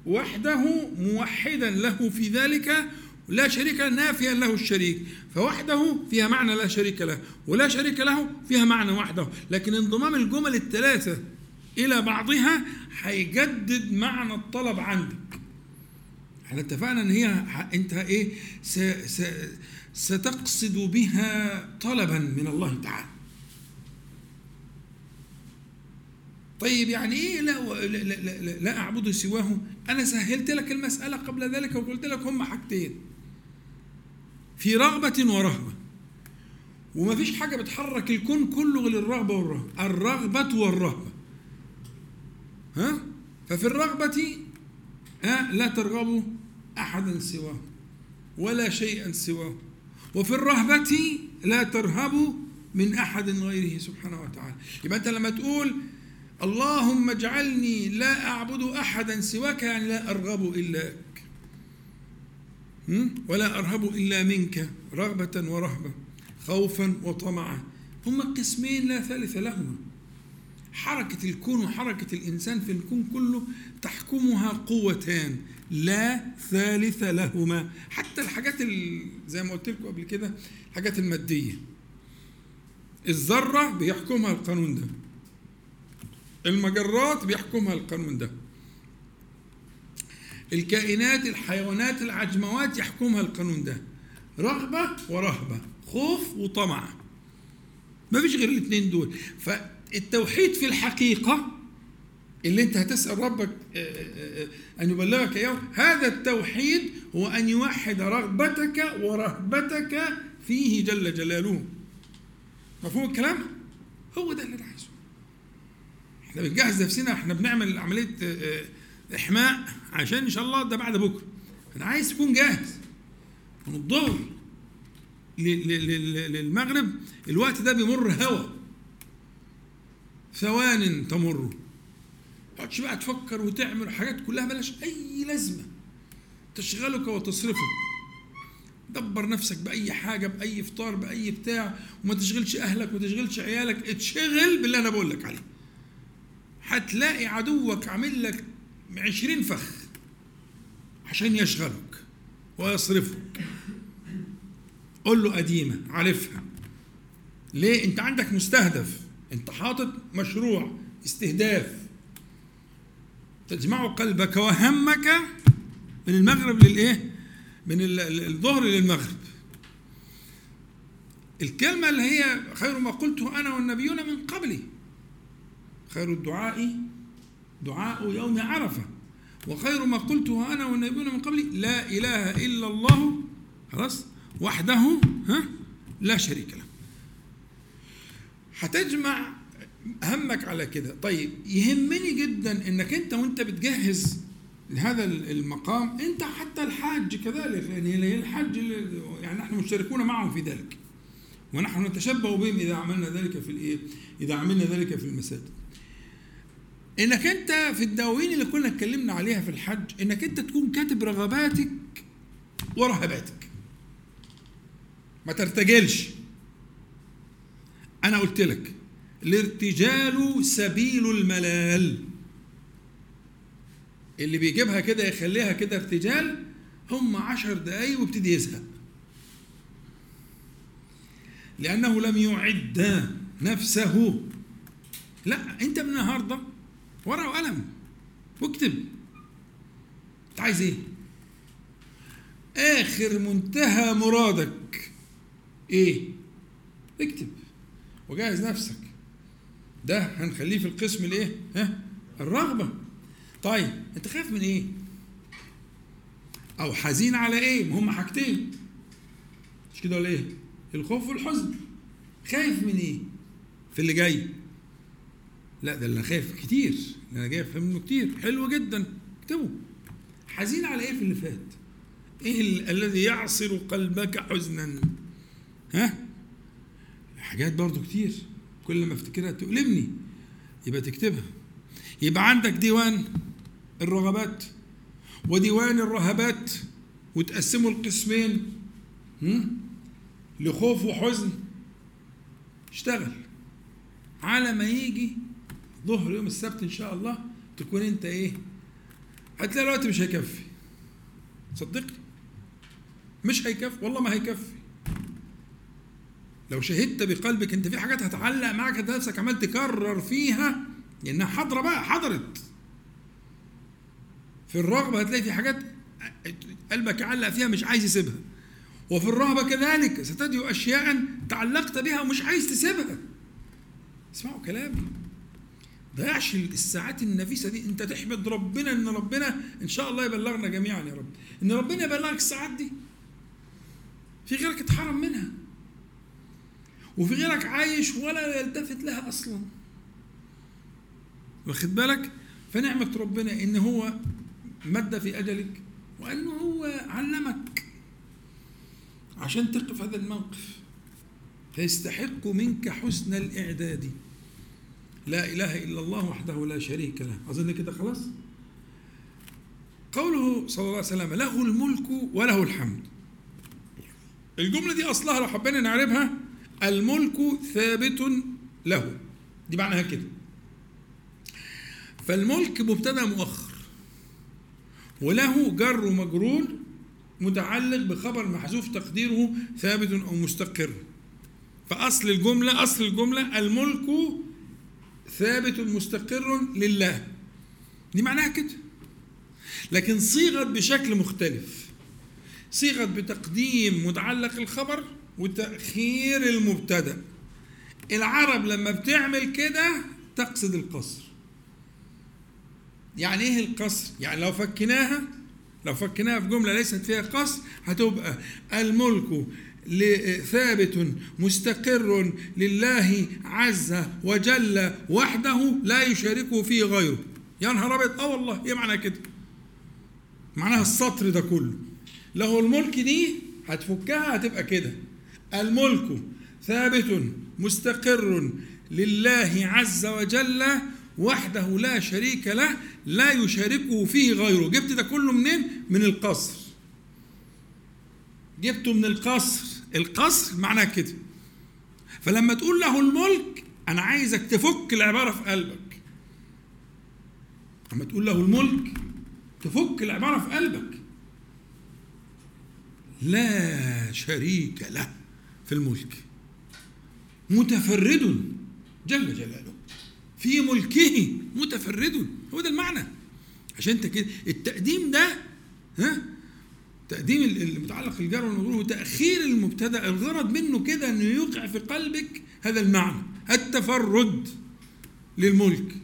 وحده موحدا له في ذلك لا شريك له نافيا له الشريك. فوحده فيها معنى لا شريك له ولا شريك له فيها معنى وحده. لكن انضمام الجمل الثلاثة إلى بعضها هيجدد معنى الطلب عندك. إحنا اتفقنا إن هي أنت إيه س س ستقصد بها طلبا من الله تعالى. طيب يعني إيه لا, لا, لا, لا, لا أعبد سواه أنا سهلت لك المسألة قبل ذلك وقلت لك هم حاجتين. في رغبة ورهبة. وما فيش حاجة بتحرك الكون كله غير الرغبة والرهبة. الرغبة والرهبة. ها؟ ففي الرغبة ها لا ترغبوا أحدا سواه ولا شيئا سواه. وفي الرهبة لا ترهبوا من أحد غيره سبحانه وتعالى. يبقى أنت لما تقول اللهم اجعلني لا أعبد أحدا سواك يعني لا أرغب إلاك ولا أرهب إلا منك رغبة ورهبة خوفا وطمعا. هما قسمين لا ثالث لهما. حركة الكون وحركة الإنسان في الكون كله تحكمها قوتان. لا ثالث لهما. حتى الحاجات زي ما قلت لكم قبل كده الحاجات المادية. الذرة بيحكمها القانون ده. المجرات بيحكمها القانون ده. الكائنات الحيوانات العجموات يحكمها القانون ده. رغبة ورهبة خوف وطمع. ما فيش غير الاثنين دول. فالتوحيد في الحقيقة اللي انت هتسأل ربك أن يبلغك إياه هذا التوحيد هو أن يوحد رغبتك ورهبتك فيه جل جلاله. مفهوم الكلام؟ هو ده اللي أنا عايزه. إحنا بنجهز نفسنا إحنا بنعمل عملية إحماء عشان إن شاء الله ده بعد بكرة. أنا عايز تكون جاهز. من الظهر للمغرب الوقت ده بيمر هوا. ثوان تمر. تقعدش بقى تفكر وتعمل حاجات كلها ملاش أي لازمة. تشغلك وتصرفك. دبر نفسك بأي حاجة بأي فطار بأي بتاع وما تشغلش أهلك وما تشغلش عيالك. اتشغل باللي أنا بقول لك عليه. هتلاقي عدوك عامل لك عشرين فخ عشان يشغلك ويصرفك. قول له قديمة عارفها. ليه؟ انت عندك مستهدف. انت حاطط مشروع استهداف. تجمع قلبك وهمك من المغرب للإيه؟ من الظهر للمغرب. الكلمة اللي هي خير ما قلته أنا والنبيون من قبلي. خير الدعاء دعاء يوم عرفة وخير ما قلته أنا والنبيون من قبلي لا إله إلا الله خلاص وحده ها لا شريك له هتجمع همك على كده طيب يهمني جدا إنك أنت وأنت بتجهز لهذا المقام أنت حتى الحاج كذلك يعني الحاج يعني نحن مشتركون معهم في ذلك ونحن نتشبه بهم إذا عملنا ذلك في الايه؟ إذا عملنا ذلك في المساجد. إنك أنت في الدواوين اللي كنا اتكلمنا عليها في الحج إنك أنت تكون كاتب رغباتك ورهباتك. ما ترتجلش. أنا قلت لك الارتجال سبيل الملال. اللي بيجيبها كده يخليها كده ارتجال هم عشر دقايق ويبتدي يزهق. لأنه لم يعد نفسه لا أنت من النهاردة ورقة وقلم واكتب أنت عايز إيه؟ آخر منتهى مرادك إيه؟ اكتب وجهز نفسك ده هنخليه في القسم الايه؟ ها؟ الرغبة طيب انت خايف من إيه؟ أو حزين على إيه؟ هم حاجتين مش كده ولا إيه؟ الخوف والحزن خايف من إيه في اللي جاي لا ده اللي أنا خايف كتير اللي أنا جاي افهم منه كتير حلو جدا اكتبه. حزين على إيه في اللي فات؟ إيه ال- الذي يعصر قلبك حزنا؟ ها؟ حاجات برضو كتير كل ما أفتكرها تؤلمني. يبقى تكتبها. يبقى عندك ديوان الرغبات وديوان الرهبات وتقسموا القسمين؟ لخوف وحزن. اشتغل. على ما يجي ظهر يوم السبت إن شاء الله تكون أنت إيه؟ هتلاقي الوقت مش هيكفي. صدقني مش هيكفي. والله ما هيكفي. لو شهدت بقلبك أنت في حاجات هتعلق معاك انت نفسك عمال تكرر فيها لأنها حاضره بقى حضرت. في الرغبة هتلاقي في حاجات قلبك يعلق فيها مش عايز يسيبها. وفي الرهبة كذلك ستجد أشياء تعلقت بها ومش عايز تسيبها. اسمعوا كلامي. ضيعش الساعات النفيسة دي. انت تحمد ربنا ان ربنا ان شاء الله يبلغنا جميعا يا رب. ان ربنا يبلغك الساعات دي. في غيرك اتحرم منها. وفي غيرك عايش ولا يلتفت لها أصلا. واخد بالك؟ فنعمة ربنا إن هو مد في أجلك وانه هو علمك عشان تقف هذا الموقف. فيستحق منك حسن الإعداد. لا إله إلا الله وحده لا شريك له. أظن كده خلاص؟ قوله صلى الله عليه وسلم له الملك وله الحمد. الجملة دي أصلها لو حبينا نعرفها الملك ثابت له. دي معناها كده. فالملك مبتدأ مؤخر وله جر ومجرور متعلق بخبر محذوف تقديره ثابت أو مستقر. فأصل الجملة أصل الجملة الملك ثابت مستقر لله. دي معناها كده. لكن صيغت بشكل مختلف. صيغت بتقديم متعلق الخبر وتأخير المبتدأ. العرب لما بتعمل كده تقصد القصر. يعني إيه القصر؟ يعني لو فكناها لو فكناها في جملة ليست فيها قصر هتبقى الملك ثابت مستقر لله عز وجل وحده لا يشاركه فيه غيره. يا نهار أبيض. آه والله إيه معنى كده؟ معناها السطر ده كله. له الملك دي هتفكها هتبقى كده. الملك ثابت مستقر لله عز وجل وحده لا شريك له لا يشاركه فيه غيره. جبت ده كله منين؟ من القصر. جبته من القصر. القصر معناه كده. فلما تقول له الملك أنا عايزك تفك العبارة في قلبك. لما تقول له الملك تفك العبارة في قلبك. لا شريك له في الملك. متفرد جل جلاله. في ملكه متفرد. هو ده المعنى. عشان انت كده التقديم ده ها تقديم المتعلق الجار والمجرور وتاخير المبتدأ الغرض منه كده إنه يوقع في قلبك هذا المعنى التفرد للملك.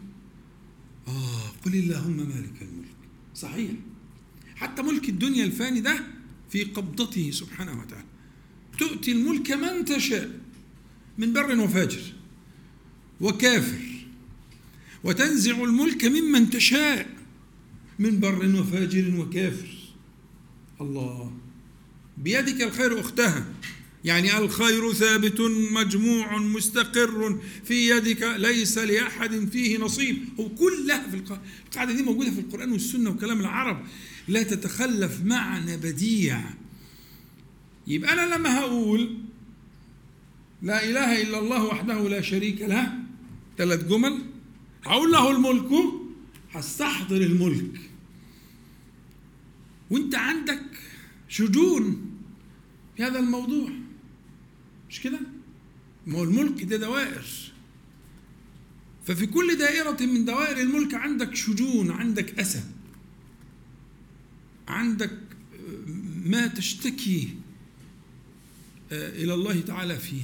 آه قل اللهم مالك الملك. صحيح. حتى ملك الدنيا الفاني ده في قبضته سبحانه وتعالى. تؤتي الملك من تشاء من بر وفاجر وكافر. وتنزع الملك ممن تشاء من بر وفاجر وكافر. الله. بيدك الخير أختها. يعني الخير ثابت مجموع مستقر في يدك ليس لأحد فيه نصيب. هو كلها في القاعدة دي موجودة في القرآن والسنة وكلام العرب. لا تتخلف معنى بديع. يبقى أنا لما هقول لا إله إلا الله وحده لا شريك له ثلاث جمل هقول له الملك هستحضر الملك. وأنت عندك شجون في هذا الموضوع. مش كده؟ ما هو الملك ده دوائر. ففي كل دائرة من دوائر الملك عندك شجون عندك أسى. عندك ما تشتكي آه، إلى الله تعالى فيه.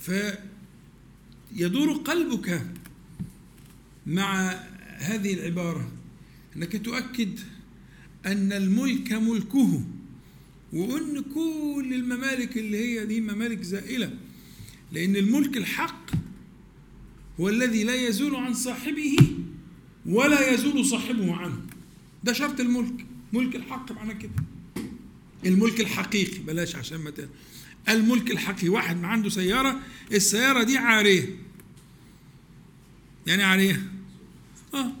فيدور قلبك مع هذه العبارة. أنك تؤكد أن الملك ملكه وأن كل الممالك اللي هي دي ممالك زائلة لأن الملك الحق هو الذي لا يزول عن صاحبه ولا يزول صاحبه عنه. ده شرط الملك. ملك الحق معنى كده. الملك الحقيقي بلاش عشان ما الملك الحقيقي واحد ما عنده سيارة السيارة دي عارية. يعني عارية. آه.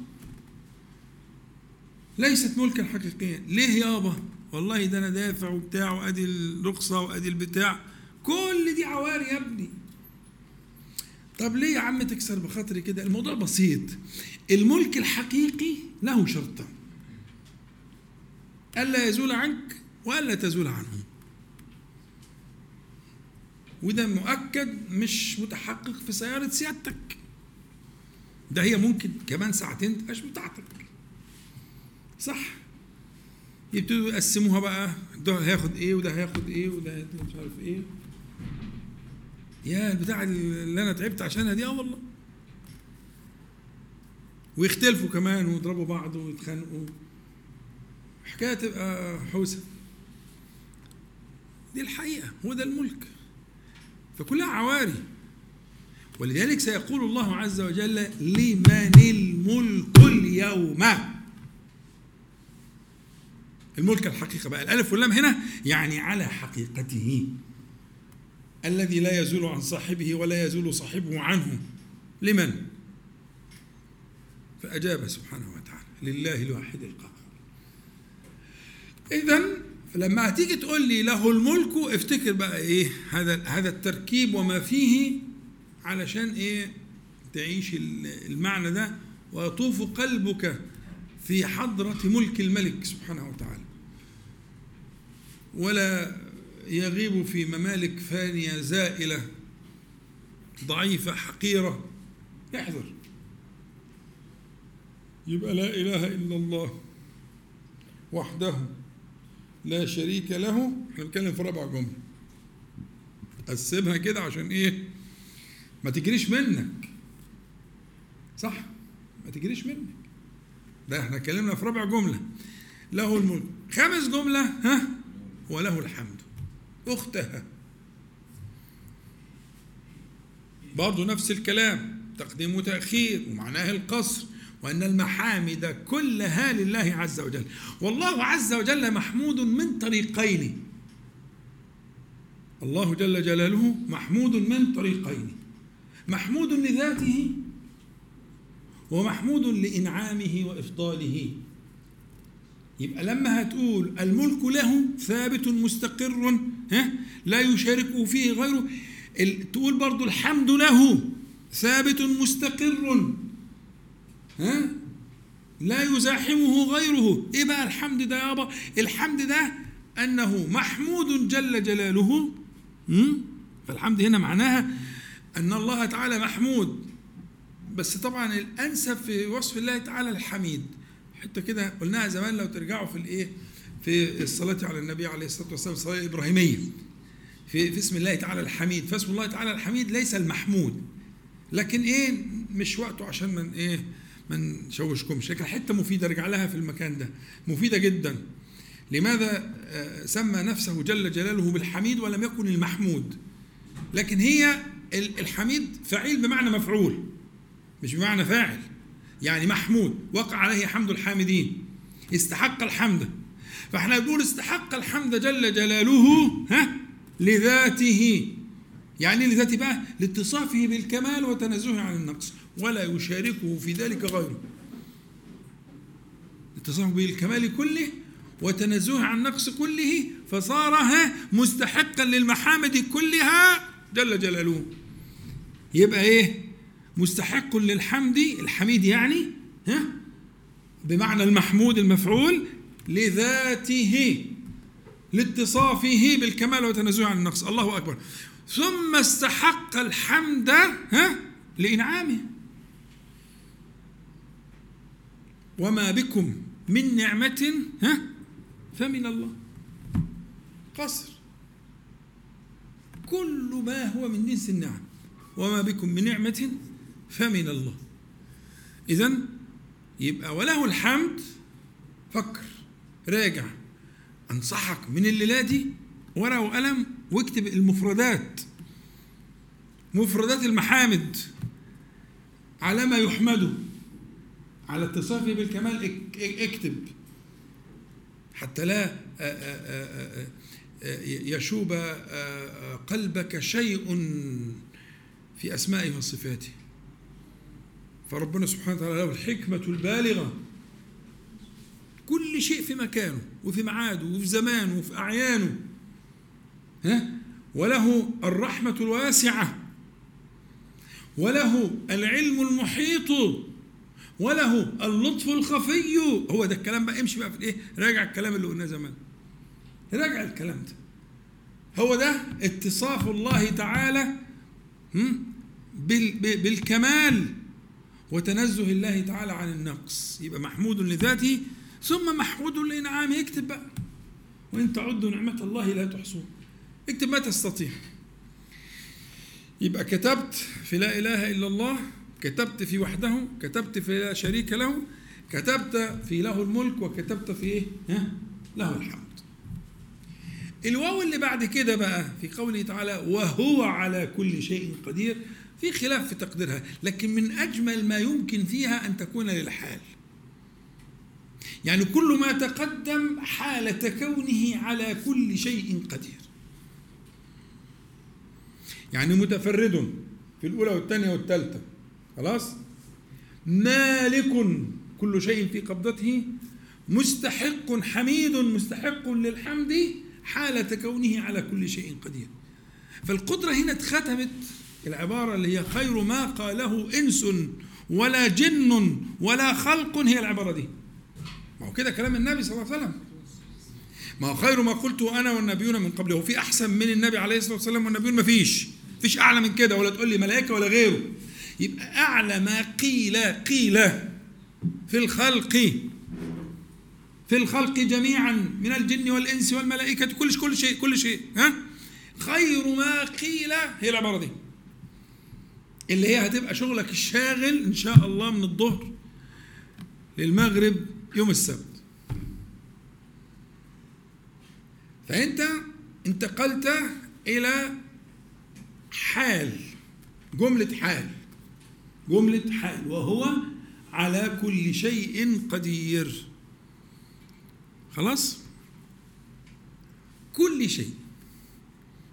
ليست ملكا حقيقيا. ليه يابا؟ والله ده أنا دافع وبتاع وأدي الرخصة وأدي البتاع. كل دي عواري يا ابني. طب ليه يا عم تكسر بخاطري كده؟ الموضوع بسيط. الملك الحقيقي له شرطان ألا يزول عنك وألا تزول عنه. وده مؤكد مش متحقق في سيارة سيادتك. ده هي ممكن كمان ساعتين تبقاش بتاعتك. صح. يبتدوا يقسموها بقى ده هياخد إيه وده هياخد إيه وده مش عارف إيه. يا البتاع اللي أنا تعبت عشانها دي آه والله. ويختلفوا كمان ويضربوا بعض ويتخانقوا. حكاية تبقى حوسة. دي الحقيقة هو ده الملك. فكلها عواري. ولذلك سيقول الله عز وجل لمن الملك اليوم؟ الملك الحقيقة بقى. الألف واللام هنا يعني على حقيقته. الذي لا يزول عن صاحبه ولا يزول صاحبه عنه. لمن؟ فأجاب سبحانه وتعالى لله الواحد القهار. إذا فلما هتيجي تقول لي له الملك افتكر بقى إيه هذا هذا التركيب وما فيه علشان إيه تعيش المعنى ده. ويطوف قلبك في حضرة ملك الملك سبحانه وتعالى. ولا يغيب في ممالك فانية زائلة ضعيفة حقيرة. احذر. يبقى لا إله إلا الله وحده لا شريك له. إحنا بنتكلم في رابع جملة. قسمها كده عشان إيه؟ ما تجريش منك. صح؟ ما تجريش منك. ده إحنا اتكلمنا في رابع جملة. له الملك. خامس جملة ها؟ وله الحمد. أختها برضه نفس الكلام تقديم وتأخير ومعناه القصر وأن المحامد كلها لله عز وجل. والله عز وجل محمود من طريقين. الله جل جلاله محمود من طريقين. محمود لذاته ومحمود لإنعامه وإفضاله. يبقى لما هتقول الملك له ثابت مستقر ها؟ لا يشاركه فيه غيره. تقول برضو الحمد له ثابت مستقر ها؟ لا يزاحمه غيره. إيه بقى الحمد ده يابا؟ الحمد ده أنه محمود جل جلاله فالحمد هنا معناها أن الله تعالى محمود. بس طبعا الأنسب في وصف الله تعالى الحميد. حتة كده قلناها زمان لو ترجعوا في الإيه؟ في الصلاة على النبي عليه الصلاة والسلام الصلاه الابراهيميه في, في اسم الله تعالى الحميد. فاسم الله تعالى الحميد ليس المحمود. لكن إيه؟ مش وقته عشان من إيه؟ ما نشوشكمش لكن حتة مفيدة ارجع لها في المكان ده. مفيدة جدا. لماذا؟ آه، سمى نفسه جل جلاله بالحميد ولم يكن المحمود. لكن هي الحميد فعيل بمعنى مفعول مش بمعنى فاعل. يعني محمود وقع عليه حمد الحامدين. استحق الحمد. فاحنا نقول استحق الحمد جل جلاله ها؟ لذاته. يعني لذاته بقى؟ لاتصافه بالكمال وتنزهه عن النقص. ولا يشاركه في ذلك غيره. اتصافه بالكمال كله وتنزهه عن النقص كله فصار مستحقا للمحامد كلها جل جلاله. يبقى إيه؟ مستحق للحمد الحميد يعني ها؟ بمعنى المحمود المفعول لذاته لاتصافه بالكمال وتنزهه عن النقص. الله أكبر. ثم استحق الحمد ها؟ لإنعامه. وما بكم من نعمة ها؟ فمن الله. قصر. كل ما هو من جنس النعم. وما بكم من نعمة فمن الله. إذا يبقى وله الحمد فكر راجع أنصحك من الليلة دي ورقة وقلم واكتب المفردات. مفردات المحامد على ما يحمده على اتصافه بالكمال اكتب. حتى لا يشوب قلبك شيء في أسمائه وصفاته. فربنا سبحانه وتعالى له الحكمة البالغة. كل شيء في مكانه وفي ميعاده وفي زمانه وفي أعيانه. ها؟ وله الرحمة الواسعة. وله العلم المحيط. وله اللطف الخفي. هو ده الكلام بقى امشي بقى في الايه؟ راجع الكلام اللي قلناه زمان. راجع الكلام ده. هو ده اتصاف الله تعالى بالكمال. وتنزه الله تعالى عن النقص. يبقى محمود لذاته ثم محمود لإنعامه. اكتب بقى. وإن تعدوا نعمة الله لا تحصوها اكتب ما تستطيع. يبقى كتبت في لا إله إلا الله كتبت في وحده كتبت في لا شريك له كتبت في له الملك وكتبت في إيه؟ ها؟ له الحمد. الواو اللي بعد كده بقى في قوله تعالى وهو على كل شيء قدير في خلاف في تقديرها لكن من أجمل ما يمكن فيها أن تكون للحال. يعني كل ما تقدم حالة كونه على كل شيء قدير. يعني متفرد في الأولى والثانية والثالثة خلاص؟ مالك كل شيء في قبضته مستحق حميد مستحق للحمد حالة كونه على كل شيء قدير. فالقدرة هنا اتختمت العبارة اللي هي خير ما قاله إنس ولا جن ولا خلق هي العبارة دي. ما هو كده كلام النبي صلى الله عليه وسلم. ما هو خير ما قلته أنا والنبيون من قبله في أحسن من النبي عليه الصلاة والسلام والنبيون ما فيش. فيش أعلى من كده ولا تقول لي ملائكة ولا غيره. يبقى أعلى ما قيل قيل في الخلق في الخلق جميعا من الجن والإنس والملائكة كل كل شيء كل شيء ها؟ خير ما قيل هي العبارة دي. اللي هي هتبقى شغلك الشاغل إن شاء الله من الظهر للمغرب يوم السبت. فأنت انتقلت إلى حال جملة حال جملة حال وهو على كل شيء قدير. خلاص؟ كل شيء.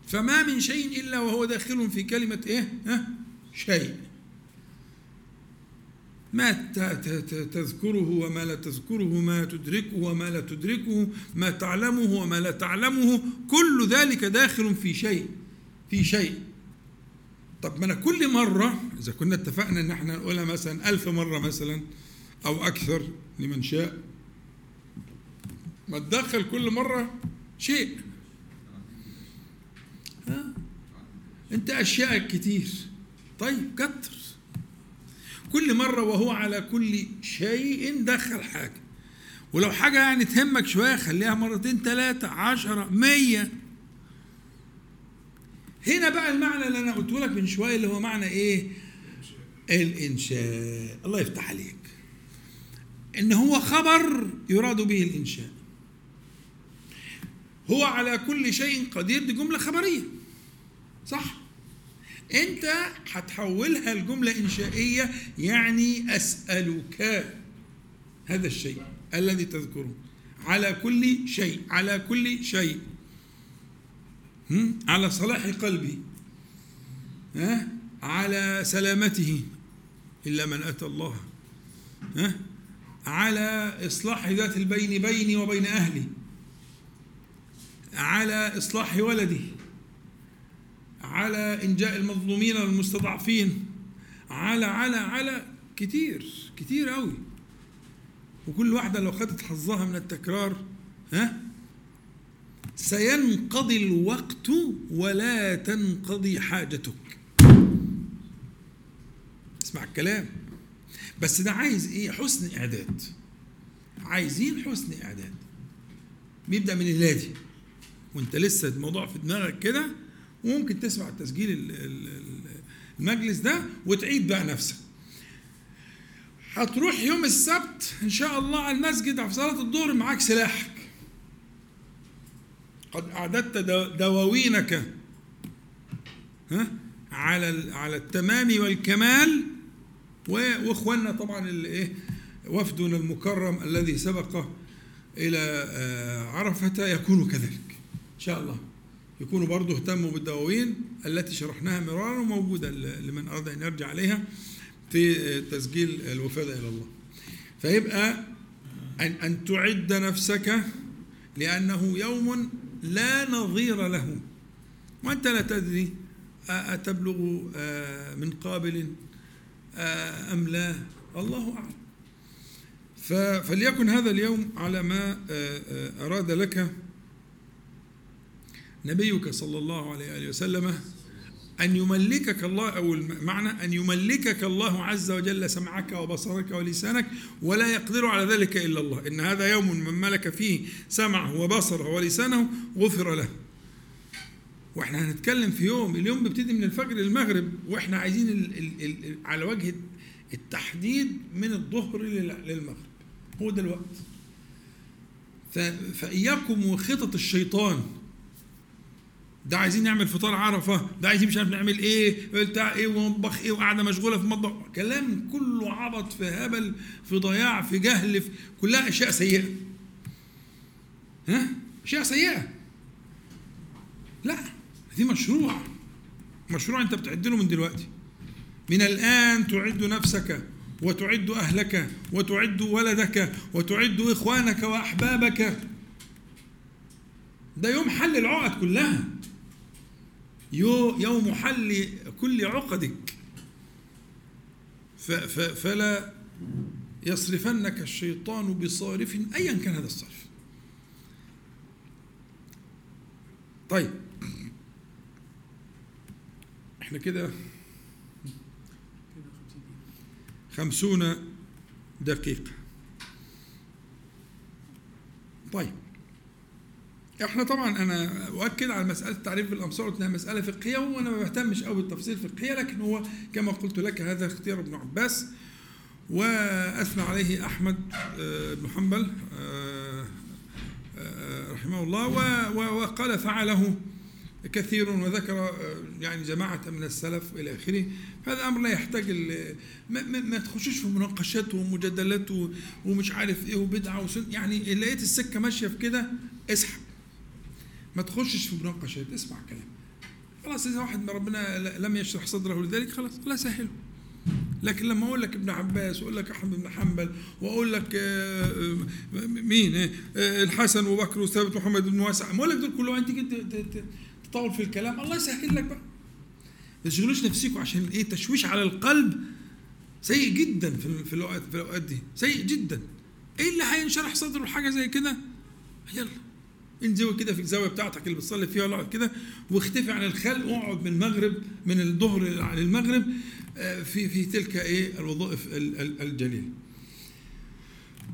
فما من شيء إلا وهو داخل في كلمة إيه؟ ها؟ شيء. ما تذكره وما لا تذكره ما تدركه وما لا تدركه ما تعلمه وما لا تعلمه كل ذلك داخل في شيء في شيء. طب ما أنا كل مرة إذا كنا اتفقنا إن إحنا نقولها مثلا ألف مرة مثلا أو أكثر لمن شاء ما تدخل كل مرة شيء. ها؟ أنت أشياء كتير. طيب كتر. كل مرة وهو على كل شيء دخل حاجة. ولو حاجة يعني تهمك شوية خليها مرتين ثلاثة عشرة مية. هنا بقى المعنى اللي أنا قلته لك من شوية اللي هو معنى إيه؟ الإنشاء. الله يفتح عليك. إن هو خبر يراد به الإنشاء. هو على كل شيء قدير دي جملة خبرية. صح؟ انت هتحولها لجملة إنشائية يعني أسألك هذا الشيء الذي تذكره. على كل شيء على كل شيء. على صلاح قلبي. ها؟ على سلامته. إلا من أتى الله. ها؟ على إصلاح ذات البين بيني وبين أهلي. على إصلاح ولدي على إنجاء المظلومين والمستضعفين على على على. كتير كتير قوي وكل واحدة لو خدت حظها من التكرار ها؟ سينقضي الوقت ولا تنقضي حاجتك. اسمع الكلام. بس ده عايز إيه؟ حسن إعداد. عايزين حسن إعداد. بيبدأ من الهادي. وانت لسه الموضوع في دماغك كده وممكن تسمع تسجيل المجلس ده وتعيد بقى نفسك. هتروح يوم السبت إن شاء الله على المسجد في صلاة الظهر معاك سلاحك. قد أعددت دواوينك ها؟ على على التمام والكمال. وإخواننا طبعا اللي إيه وفدنا المكرم الذي سبق إلى آه، عرفة يكونوا كذلك. إن شاء الله. يكونوا برضه اهتموا بالدواوين التي شرحناها مرارا وموجودة لمن أراد أن يرجع عليها في تسجيل الوفاده إلى الله. فيبقى ان أن تعد نفسك لأنه يوم لا نظير له. وأنت لا تدري أتبلغ من قابل أم لا؟ الله أعلم. فليكن هذا اليوم على ما أراد لك نبيك صلى الله عليه وسلم أن يملكك الله أو المعنى أن يملكك الله عز وجل سمعك وبصرك ولسانك ولا يقدر على ذلك إلا الله. إن هذا يوم من ملك فيه سمعه وبصره ولسانه غفر له. وإحنا هنتكلم في يوم اليوم بيبتدي من الفجر للمغرب وإحنا عايزين ال ال ال على وجه التحديد من الظهر للمغرب. هو ده الوقت. فإياكم وخطط الشيطان. ده عايزين نعمل فطار عرفة ده عايزين مش عارف نعمل إيه بتاع إيه ومطبخ إيه وقاعدة مشغولة في المطبخ كلام كله عبط في هبل في ضياع في جهل في كلها أشياء سيئة. ها؟ أشياء سيئة. لا دي مشروع. مشروع أنت بتعد له من دلوقتي. من الآن تعد نفسك وتعد أهلك وتعد ولدك وتعد إخوانك وأحبابك. ده يوم حل العقد كلها. يوم حل كل عقدك. فلا يصرفنك الشيطان بصارف ايا كان هذا الصرف. طيب. إحنا كده خمسون دقيقة. طيب. إحنا طبعا أنا أؤكد على مسألة التعريف بالأمصار انها مسألة فقهية وأنا ما بهتمش قوي بالتفصيل الفقهية لكن هو كما قلت لك هذا اختيار ابن عباس وأثنى عليه أحمد آه، بن حنبل آه، آه، رحمه الله وقال فعله كثير وذكر يعني جماعة من السلف إلى آخره. هذا أمر لا يحتاج ما, ما, ما تخشوش في مناقشات ومجادلات ومش عارف إيه وبدعة وسن يعني لقيت السكة ماشية في كده اسحب. ما تخشش في مناقشات اسمع كلام. خلاص إذا واحد ربنا لم يشرح صدره لذلك خلاص الله يسهله لكن لما أقول لك ابن عباس وأقول لك أحمد بن حنبل وأقول لك آه، آه، مين آه، الحسن وبكر وثابت محمد بن واسع أقول لك دول كلهم أنت تطول في الكلام الله يسهل لك بقى. ما تشغلوش نفسكم عشان إيه؟ تشويش على القلب. سيء جدا في في الاوقات في الأوقات دي. سيء جدا. إيه اللي هينشرح صدره حاجة زي كده؟ يلا. انزوي كده في الزاوية بتاعتك اللي بتصلي فيها ولا كده واختفي عن الخلق واقعد من المغرب من الظهر للمغرب آه، في في تلك إيه؟ الوظائف الجليله.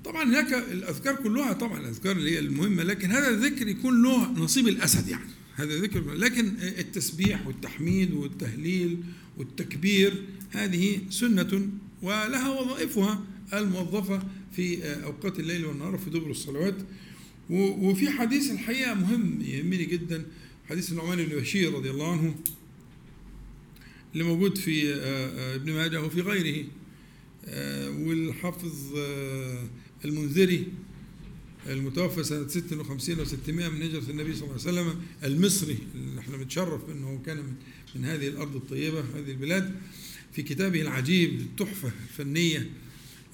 طبعا هناك الأذكار كلها طبعا الاذكار اللي هي المهمة لكن هذا الذكر يكون له نصيب الأسد يعني. هذا ذكر لكن التسبيح والتحميد والتهليل والتكبير هذه سنة ولها وظائفها الموظفة في أوقات الليل والنهار في دبر الصلوات. وفي حديث الحقيقة مهم يهمني جدا حديث النعمان بن بشير رضي الله عنه اللي موجود في ابن ماجه وفي غيره والحافظ المنذري المتوفى سنة 56 و 600 من هجرة النبي صلى الله عليه وسلم المصري اللي إحنا بنتشرف انه كان من, من هذه الأرض الطيبة هذه البلاد في كتابه العجيب التحفة الفنية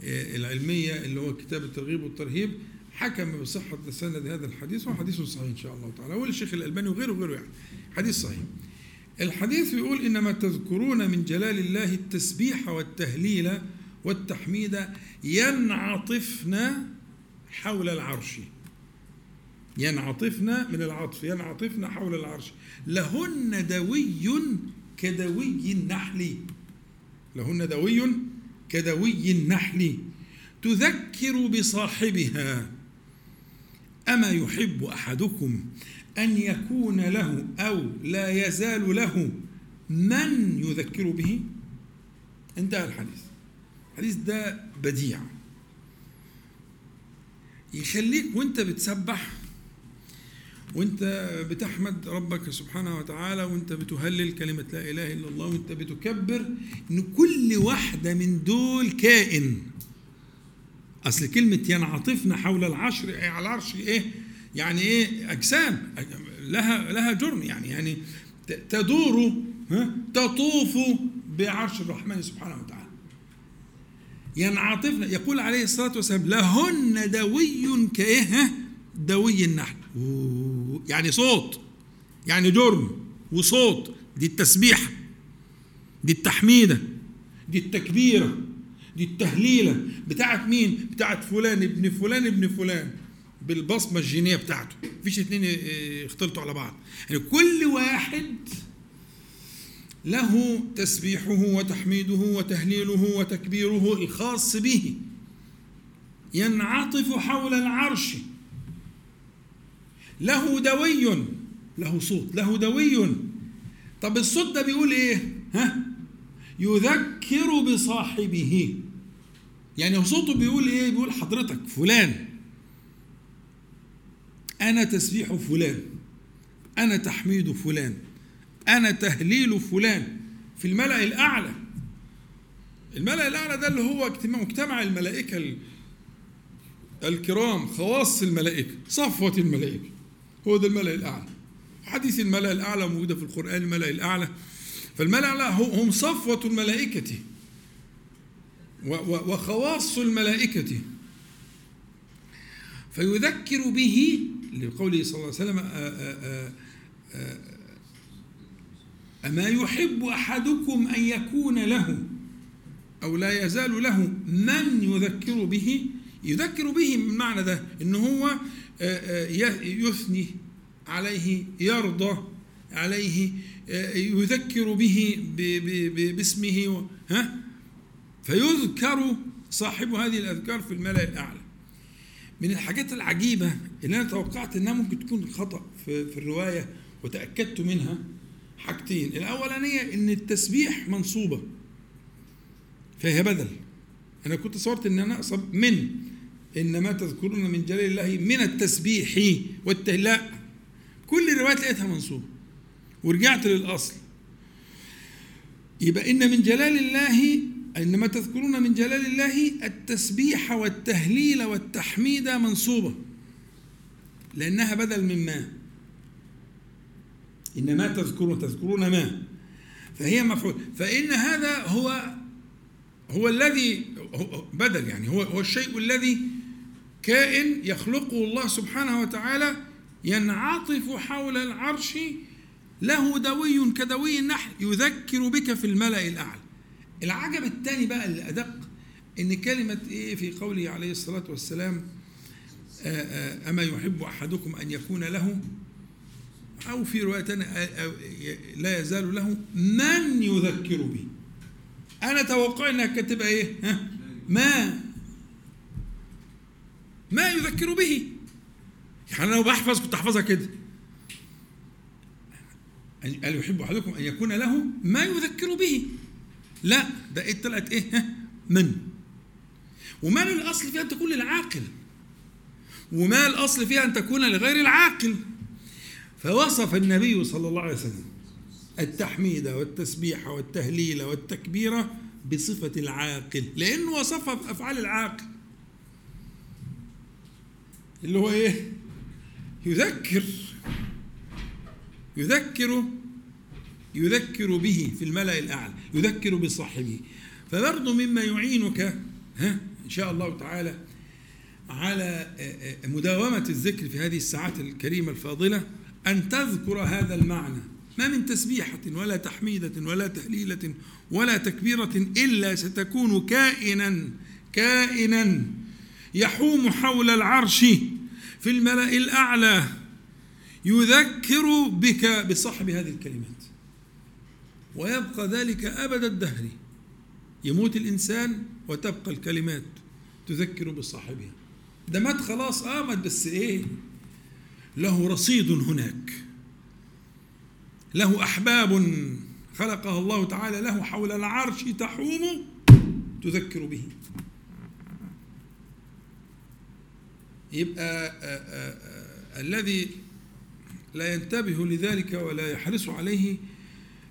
العلمية اللي هو كتاب الترغيب والترهيب حكم بصحة سند هذا الحديث وهو حديث صحيح إن شاء الله تعالى والشيخ الألباني وغيره وغيره يعني حديث صحيح. الحديث بيقول إنما تذكرون من جلال الله التسبيح والتهليل والتحميد ينعطفن حول العرش. ينعطفن من العطف ينعطفن حول العرش. لهن دوي كدوي النحل. لهن دوي كدوي النحل. تذكر بصاحبها. أما يحب أحدكم أن يكون له أو لا يزال له من يذكر به؟ انتهى الحديث. الحديث ده بديع. يخليك وانت بتسبح وانت بتحمد ربك سبحانه وتعالى وانت بتهلل كلمة لا إله إلا الله وانت بتكبر إن كل واحدة من دول كائن. أصل كلمة ينعطفن حول العشر على العرش إيه؟ يعني إيه أجسام لها لها جرم يعني يعني تدور تطوف بعرش الرحمن سبحانه وتعالى ينعطفن يقول عليه الصلاة والسلام لهن دوي كإيه دوي النحل يعني صوت يعني جرم وصوت دي التسبيحة دي التحميدة دي التكبيرة دي التهليلة بتاعت مين؟ بتاعت فلان ابن فلان ابن فلان. بالبصمة الجينية بتاعته. مفيش اتنين يختلطوا على بعض. يعني كل واحد له تسبيحه وتحميده وتهليله وتكبيره الخاص به. ينعطف حول العرش. له دوي له صوت له دوي. طب الصوت ده بيقول إيه؟ ها؟ يذكر بصاحبه. يعني صوته بيقول إيه؟ بيقول حضرتك فلان. أنا تسبيح فلان. أنا تحميد فلان. أنا تهليل فلان. في الملأ الأعلى. الملأ الأعلى ده اللي هو اجتماع مجتمع الملائكة الكرام خواص الملائكة صفوة الملائكة. هو ده الملأ الأعلى. حديث الملأ الأعلى موجودة في القرآن الملأ الأعلى. فالملأ الأعلى هم صفوة الملائكة. وخواص الملائكة. فيذكر به لقوله صلى الله عليه وسلم أما يحب أحدكم أن يكون له أو لا يزال له من يذكر به؟ يذكر به من معنى ده إن هو يثني عليه يرضى عليه يذكر به باسمه ها؟ فيذكر صاحب هذه الأذكار في الملأ الأعلى. من الحاجات العجيبة اللي أنا توقعت إنها ممكن تكون خطأ في, في الرواية وتأكدت منها حاجتين. الأولانية إن التسبيح منصوبة فهي بدل. أنا كنت صورت إن أنا أقصد من إنما تذكرون من جلال الله من التسبيح والتهلاء كل الروايات لقيتها منصوبة ورجعت للأصل. يبقى إن من جلال الله إنما تذكرون من جلال الله التسبيح والتهليل والتحميد منصوبة لأنها بدل من ما. إنما تذكرون تذكرون ما. فهي مفعول. فإن هذا هو هو الذي بدل يعني هو هو الشيء الذي كائن يخلقه الله سبحانه وتعالى ينعطف حول العرش له دوي كدوي النحل يذكر بك في الملأ الأعلى. العجب الثاني بقى اللي أدق إن كلمة إيه في قوله عليه الصلاة والسلام أما يحب أحدكم أن يكون له أو في رواية لا يزال له من يذكر به أنا توقع إنها كاتبة إيه؟ ها؟ ما ما يذكر به يعني لو بحفظ كنت أحفظها كده قال يحب أحدكم أن يكون له ما يذكر به لا ده إيه طلعت إيه؟ من. وما الأصل فيها أن تكون للعاقل. وما الأصل فيها أن تكون لغير العاقل. فوصف النبي صلى الله عليه وسلم التحميد والتسبيح والتهليل والتكبير بصفة العاقل لأنه وصفها بأفعال العاقل. اللي هو إيه؟ يذكر. يذكر يذكر به في الملأ الأعلى يذكر بصاحبه. فبرضه مما يعينك ها إن شاء الله تعالى على مداومة الذكر في هذه الساعات الكريمة الفاضلة أن تذكر هذا المعنى. ما من تسبيحة ولا تحميدة ولا تهليلة ولا تكبيرة إلا ستكون كائنا كائنا يحوم حول العرش في الملأ الأعلى يذكر بك بصاحب هذه الكلمات. ويبقى ذلك أبد الدهر. يموت الإنسان وتبقى الكلمات تذكر بصاحبها. ده مات خلاص آه مات بس إيه؟ له رصيد هناك. له أحباب خلقها الله تعالى له حول العرش تحوم تذكر به. يبقى آآ آآ الذي لا ينتبه لذلك ولا يحرص عليه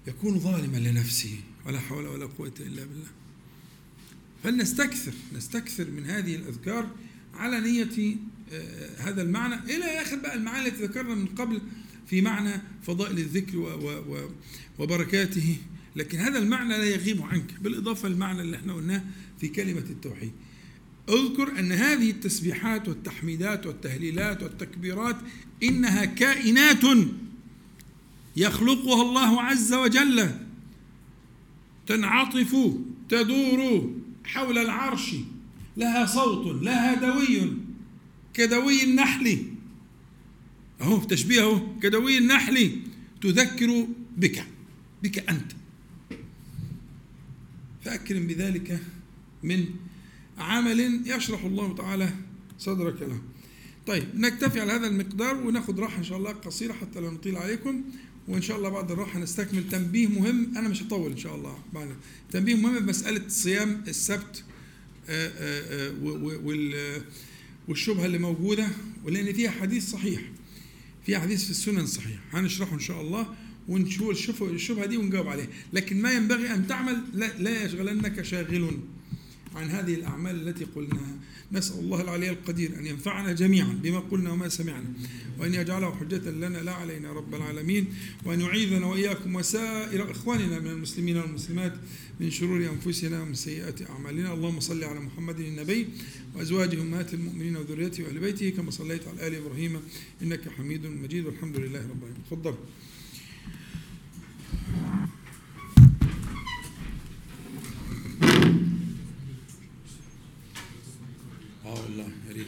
يكون ظالما لنفسه ولا حول ولا قوة إلا بالله. فلنستكثر نستكثر من هذه الأذكار على نية هذا المعنى إلى آخر بقى المعاني التي ذكرنا من قبل في معنى فضائل الذكر وبركاته. لكن هذا المعنى لا يغيب عنك بالإضافة للمعنى اللي إحنا قلناه في كلمة التوحيد. اذكر أن هذه التسبيحات والتحميدات والتهليلات والتكبيرات إنها كائنات يخلقها الله عز وجل. تنعطف تدور حول العرش. لها صوت لها دوي كدوي النحل. أهو تشبيه أهو كدوي النحل. تذكر بك بك أنت. فأكرم بذلك من عمل يشرح الله تعالى صدرك له. طيب نكتفي على هذا المقدار وناخد راحة إن شاء الله قصيرة حتى لا نطيل عليكم. وإن شاء الله بعد الراحة نستكمل تنبيه مهم أنا مش هطول إن شاء الله بعد. تنبيه مهم بمساله صيام السبت والشبهة اللي موجودة ولأن فيها حديث صحيح. فيها حديث في السنن صحيح. هنشرحه إن شاء الله ونشوف الشبهة دي ونجاوب عليها. لكن ما ينبغي أن تعمل لا, لا يشغلنك شاغل. عن هذه الأعمال التي قلناها. نسأل الله العلي القدير أن ينفعنا جميعا بما قلنا وما سمعنا وأن يجعله حجة لنا لا علينا رب العالمين وأن يعيذنا وإياكم وسائر إخواننا من المسلمين والمسلمات من شرور أنفسنا ومن سيئات أعمالنا. اللهم صل على محمد النبي وأزواجه أمهات المؤمنين وذريته وأهل بيته كما صليت على آل إبراهيم إنك حميد مجيد. والحمد لله رب العالمين. تفضل. آه والله يا ريت.